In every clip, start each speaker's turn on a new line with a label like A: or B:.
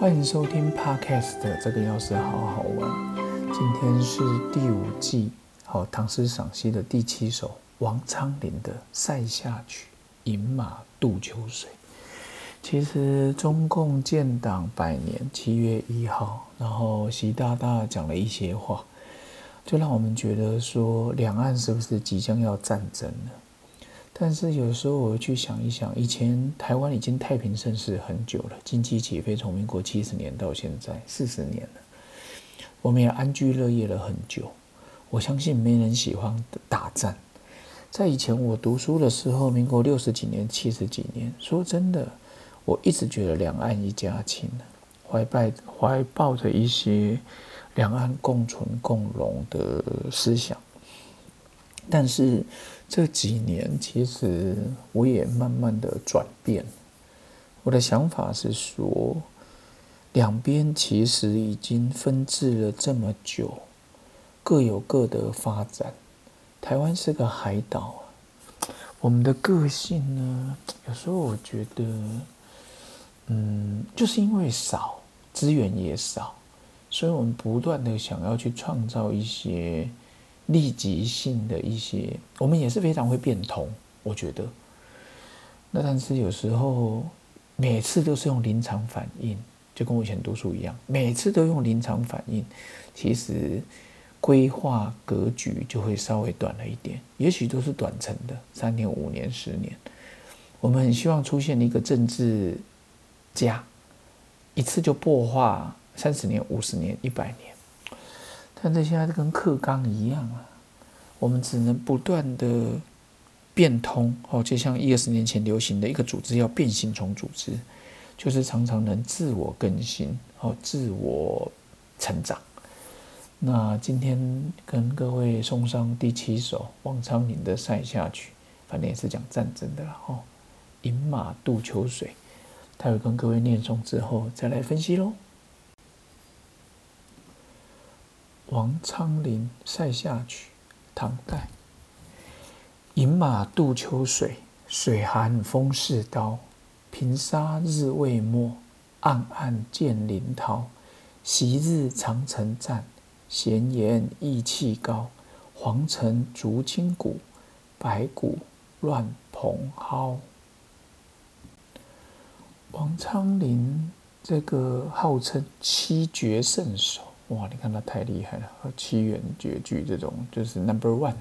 A: 欢迎收听 Podcast 的这个钥匙好好玩。今天是第五季好唐诗赏析的第七首王昌龄的《塞下曲·饮马渡秋水》。其实中共建党百年，七月一号，然后习大大讲了一些话，就让我们觉得说，两岸是不是即将要战争了？但是有时候我去想一想，以前台湾已经太平盛世很久了，经济起飞从民国七十年到现在四十年了，我们也安居乐业了很久。我相信没人喜欢打战。在以前我读书的时候，民国六十几年、七十几年，说真的，我一直觉得两岸一家亲，怀抱怀抱着一些两岸共存共荣的思想。但是这几年，其实我也慢慢的转变。我的想法是说，两边其实已经分治了这么久，各有各的发展。台湾是个海岛，我们的个性呢，有时候我觉得，嗯，就是因为少资源也少，所以我们不断的想要去创造一些。立即性的一些，我们也是非常会变通，我觉得。那但是有时候，每次都是用临场反应，就跟我以前读书一样，每次都用临场反应，其实规划格局就会稍微短了一点，也许都是短程的，三年、五年、十年。我们很希望出现一个政治家，一次就破化三十年、五十年、一百年。但这现在跟课纲一样啊，我们只能不断的变通哦，就像一二十年前流行的一个组织要变形虫组织，就是常常能自我更新哦，自我成长。那今天跟各位送上第七首王昌龄的《塞下曲》，反正也是讲战争的了哦，饮马渡秋水，待会跟各位念诵之后再来分析喽。王昌龄《塞下曲》唐代。饮马渡秋水，水寒风似刀。平沙日未没，暗暗见林涛。昔日长城战，闲言意气高。黄尘逐金谷，白骨乱蓬蒿。王昌龄这个号称七绝圣手。哇，你看他太厉害了，和七言绝句这种就是 number one。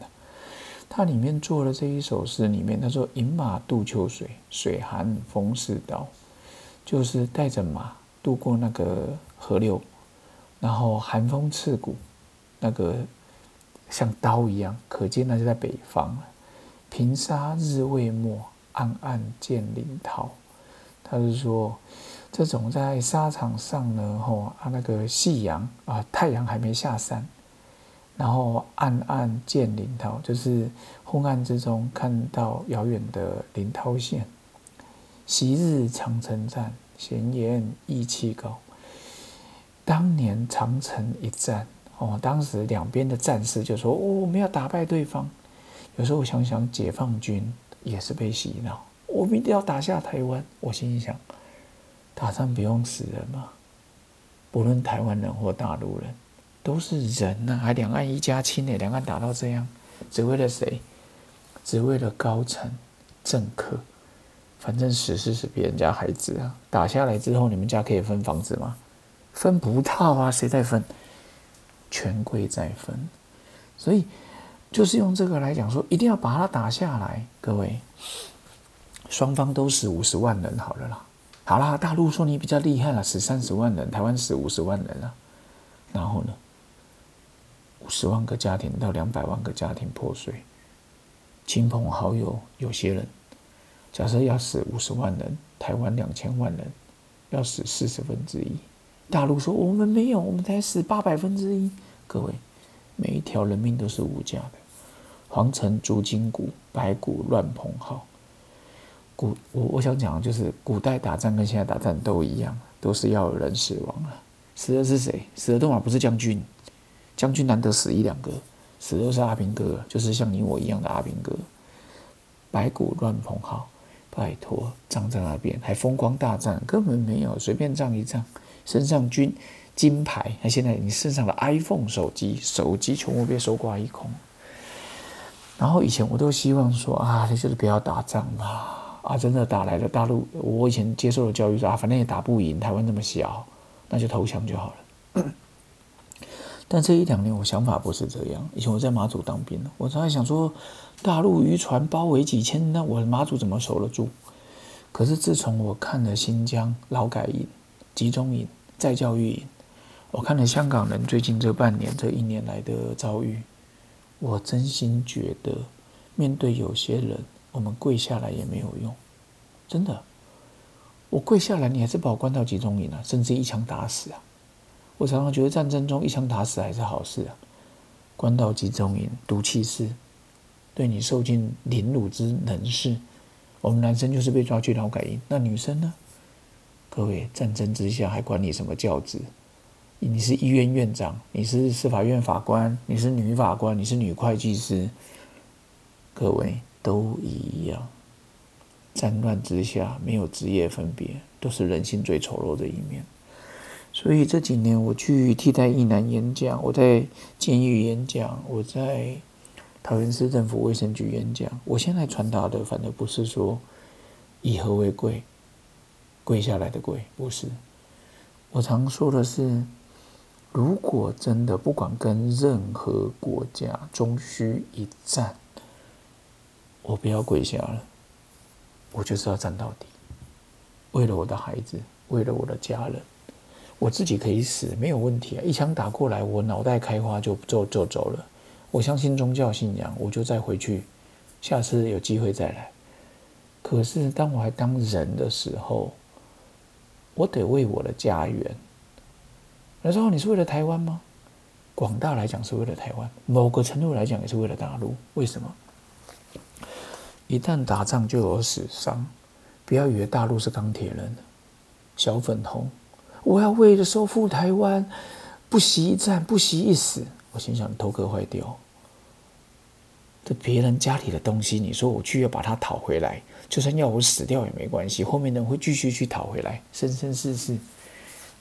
A: 他里面做了这一首诗，里面他说：“饮马渡秋水，水寒风似刀。”就是带着马渡过那个河流，然后寒风刺骨，那个像刀一样，可见那就在北方了。平沙日未没，暗暗见林涛。他是说。这种在沙场上呢，吼啊，那个夕阳啊，太阳还没下山，然后暗暗见林涛，就是昏暗之中看到遥远的林涛线。昔日长城战，闲言意气高。当年长城一战，哦，当时两边的战士就说：“哦，我们要打败对方。”有时候我想想，解放军也是被洗脑，我们一定要打下台湾。我心里想。打仗不用死人吗？不论台湾人或大陆人，都是人呐，还两岸一家亲呢。两岸打到这样，只为了谁？只为了高层政客。反正死是死别人家孩子啊。打下来之后，你们家可以分房子吗？分不到啊，谁在分？权贵在分。所以就是用这个来讲说，一定要把它打下来。各位，双方都死五十万人好了啦。好啦，大陆说你比较厉害了，死三十万人，台湾死五十万人了，然后呢，五十万个家庭到两百万个家庭破碎，亲朋好友有些人，假设要死五十万人，台湾两千万人，要死四十分之一，大陆说我们没有，我们才死八百分之一，各位，每一条人命都是无价的，黄尘逐金谷，白骨乱蓬蒿。古我我想讲就是，古代打仗跟现在打仗都一样，都是要有人死亡了。死的是谁？死的都嘛不是将军，将军难得死一两个，死的是阿兵哥，就是像你我一样的阿兵哥。白骨乱蓬蒿，拜托，仗在那边还风光大战，根本没有，随便仗一仗，身上军金牌，那现在你身上的 iPhone 手机，手机全部被收刮一空。然后以前我都希望说啊，你就是不要打仗吧，啊，真的打来了大陆，我以前接受的教育说啊，反正也打不赢，台湾那么小，那就投降就好了。但这一两年我想法不是这样。以前我在马祖当兵我常常想说，大陆渔船包围几千，那我马祖怎么守得住？可是自从我看了新疆劳改营、集中营、再教育营，我看了香港人最近这半年、这一年来的遭遇，我真心觉得，面对有些人，我们跪下来也没有用。真的，我跪下来，你还是把我关到集中营啊，甚至一枪打死啊！我常常觉得战争中一枪打死还是好事啊，关到集中营、毒气室，对你受尽凌辱之能事。我们男生就是被抓去劳改营，那女生呢？各位，战争之下还管你什么教职？你是医院院长，你是司法院法官，你是女法官，你是女会计师，各位都一样。战乱之下没有职业分别，都是人性最丑陋的一面。所以这几年我去替代役男演讲，我在监狱演讲，我在桃园市政府卫生局演讲。我现在传达的，反而不是说以和为贵，跪下来的跪，不是。我常说的是，如果真的不管跟任何国家终须一战，我不要跪下了，我就是要站到底，为了我的孩子，为了我的家人。我自己可以死，没有问题啊！一枪打过来，我脑袋开花就就就走了。我相信宗教信仰，我就再回去，下次有机会再来。可是当我还当人的时候，我得为我的家园。那时候你是为了台湾吗？广大来讲是为了台湾，某个程度来讲也是为了大陆。为什么？一旦打仗就有死伤，不要以为大陆是钢铁人，小粉红。我要为了收复台湾，不惜一战，不惜一死。我心想，头壳坏掉。这别人家里的东西，你说我去要把它讨回来，就算要我死掉也没关系。后面的人会继续去讨回来，生生世世。你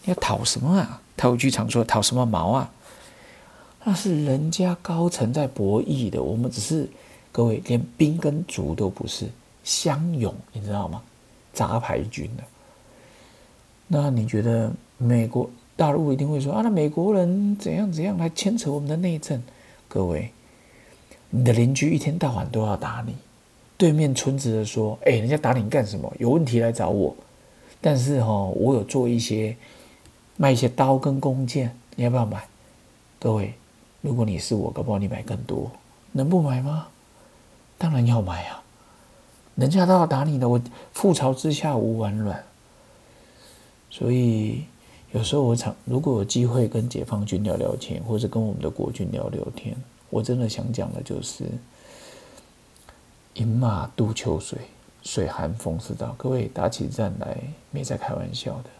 A: 要讨什么啊？他有句常说：“讨什么毛啊？”那是人家高层在博弈的，我们只是各位连兵跟卒都不是，乡勇，你知道吗？杂牌军的。那你觉得美国大陆一定会说啊？那美国人怎样怎样来牵扯我们的内政？各位，你的邻居一天到晚都要打你，对面村子的说：“哎，人家打你干什么？有问题来找我。”但是哈，我有做一些卖一些刀跟弓箭，你要不要买？各位，如果你是我，搞不好你买更多，能不买吗？当然要买啊！人家都要打你的，我覆巢之下无完卵。所以有时候我常如果有机会跟解放军聊聊天，或者跟我们的国军聊聊天，我真的想讲的就是“饮马渡秋水，水寒风似道”。各位打起战来没在开玩笑的。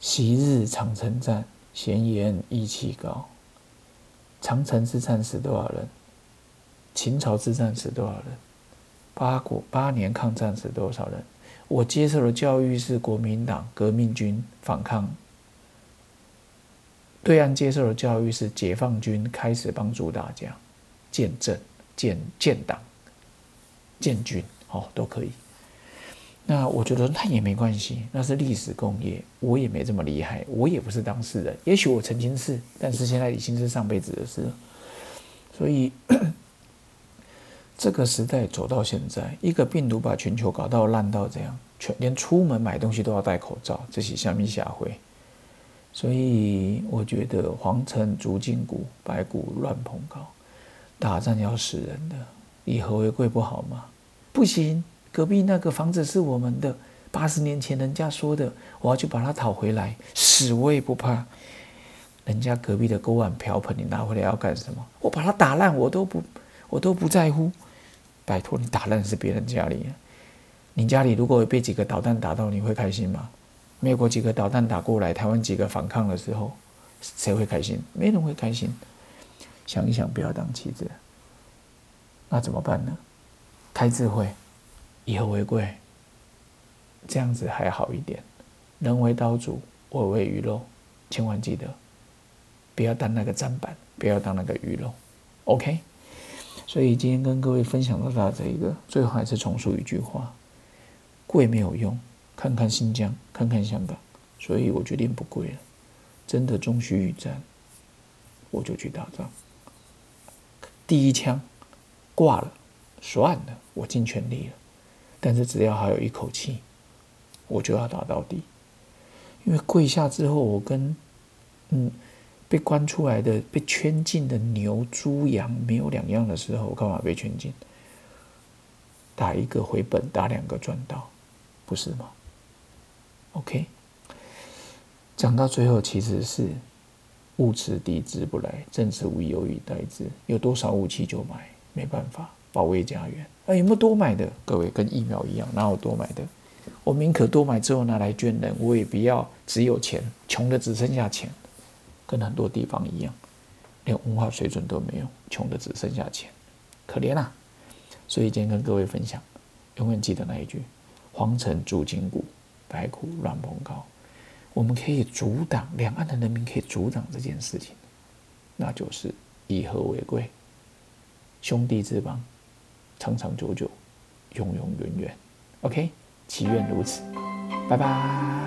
A: 昔日长城战，闲言意气高。长城之战死多少人？秦朝之战死多少人？八国八年抗战死多少人？我接受的教育是国民党革命军反抗，对岸接受的教育是解放军开始帮助大家建政、建建党、建军，哦，都可以。那我觉得那也没关系，那是历史工业，我也没这么厉害，我也不是当事人。也许我曾经是，但是现在已经是上辈子的事了，所以。这个时代走到现在，一个病毒把全球搞到烂到这样，全连出门买东西都要戴口罩，这是下面下回。所以我觉得黄尘逐筋骨，白骨乱蓬高，打仗要死人的，以和为贵不好吗？不行，隔壁那个房子是我们的，八十年前人家说的，我要去把它讨回来，死我也不怕。人家隔壁的锅碗瓢盆你拿回来要干什么？我把它打烂，我都不，我都不在乎。拜托你打烂是别人家里，你家里如果被几个导弹打到，你会开心吗？美国几个导弹打过来，台湾几个反抗的时候，谁会开心？没人会开心。想一想，不要当棋子。那怎么办呢？开智慧，以和为贵，这样子还好一点。人为刀俎，我为鱼肉，千万记得，不要当那个砧板，不要当那个鱼肉。OK。所以今天跟各位分享到这一个，最后还是重述一句话：贵没有用，看看新疆，看看香港。所以我决定不贵了。真的终须一战，我就去打仗。第一枪挂了，算了，我尽全力了。但是只要还有一口气，我就要打到底。因为跪下之后，我跟嗯。被关出来的、被圈禁的牛、猪、羊没有两样的时候，干嘛被圈禁？打一个回本，打两个赚到，不是吗？OK，讲到最后，其实是物持敌之不来，正持无犹豫待之。有多少武器就买，没办法保卫家园。啊，有没有多买的？各位跟疫苗一样，哪有多买的？我宁可多买之后拿来捐人，我也不要只有钱，穷的只剩下钱。跟很多地方一样，连文化水准都没有，穷的只剩下钱，可怜啊！所以今天跟各位分享，永远记得那一句：皇城铸金骨，白骨乱蓬高。我们可以阻挡两岸的人民，可以阻挡这件事情，那就是以和为贵，兄弟之邦，长长久久，永永远远。OK，祈愿如此，拜拜。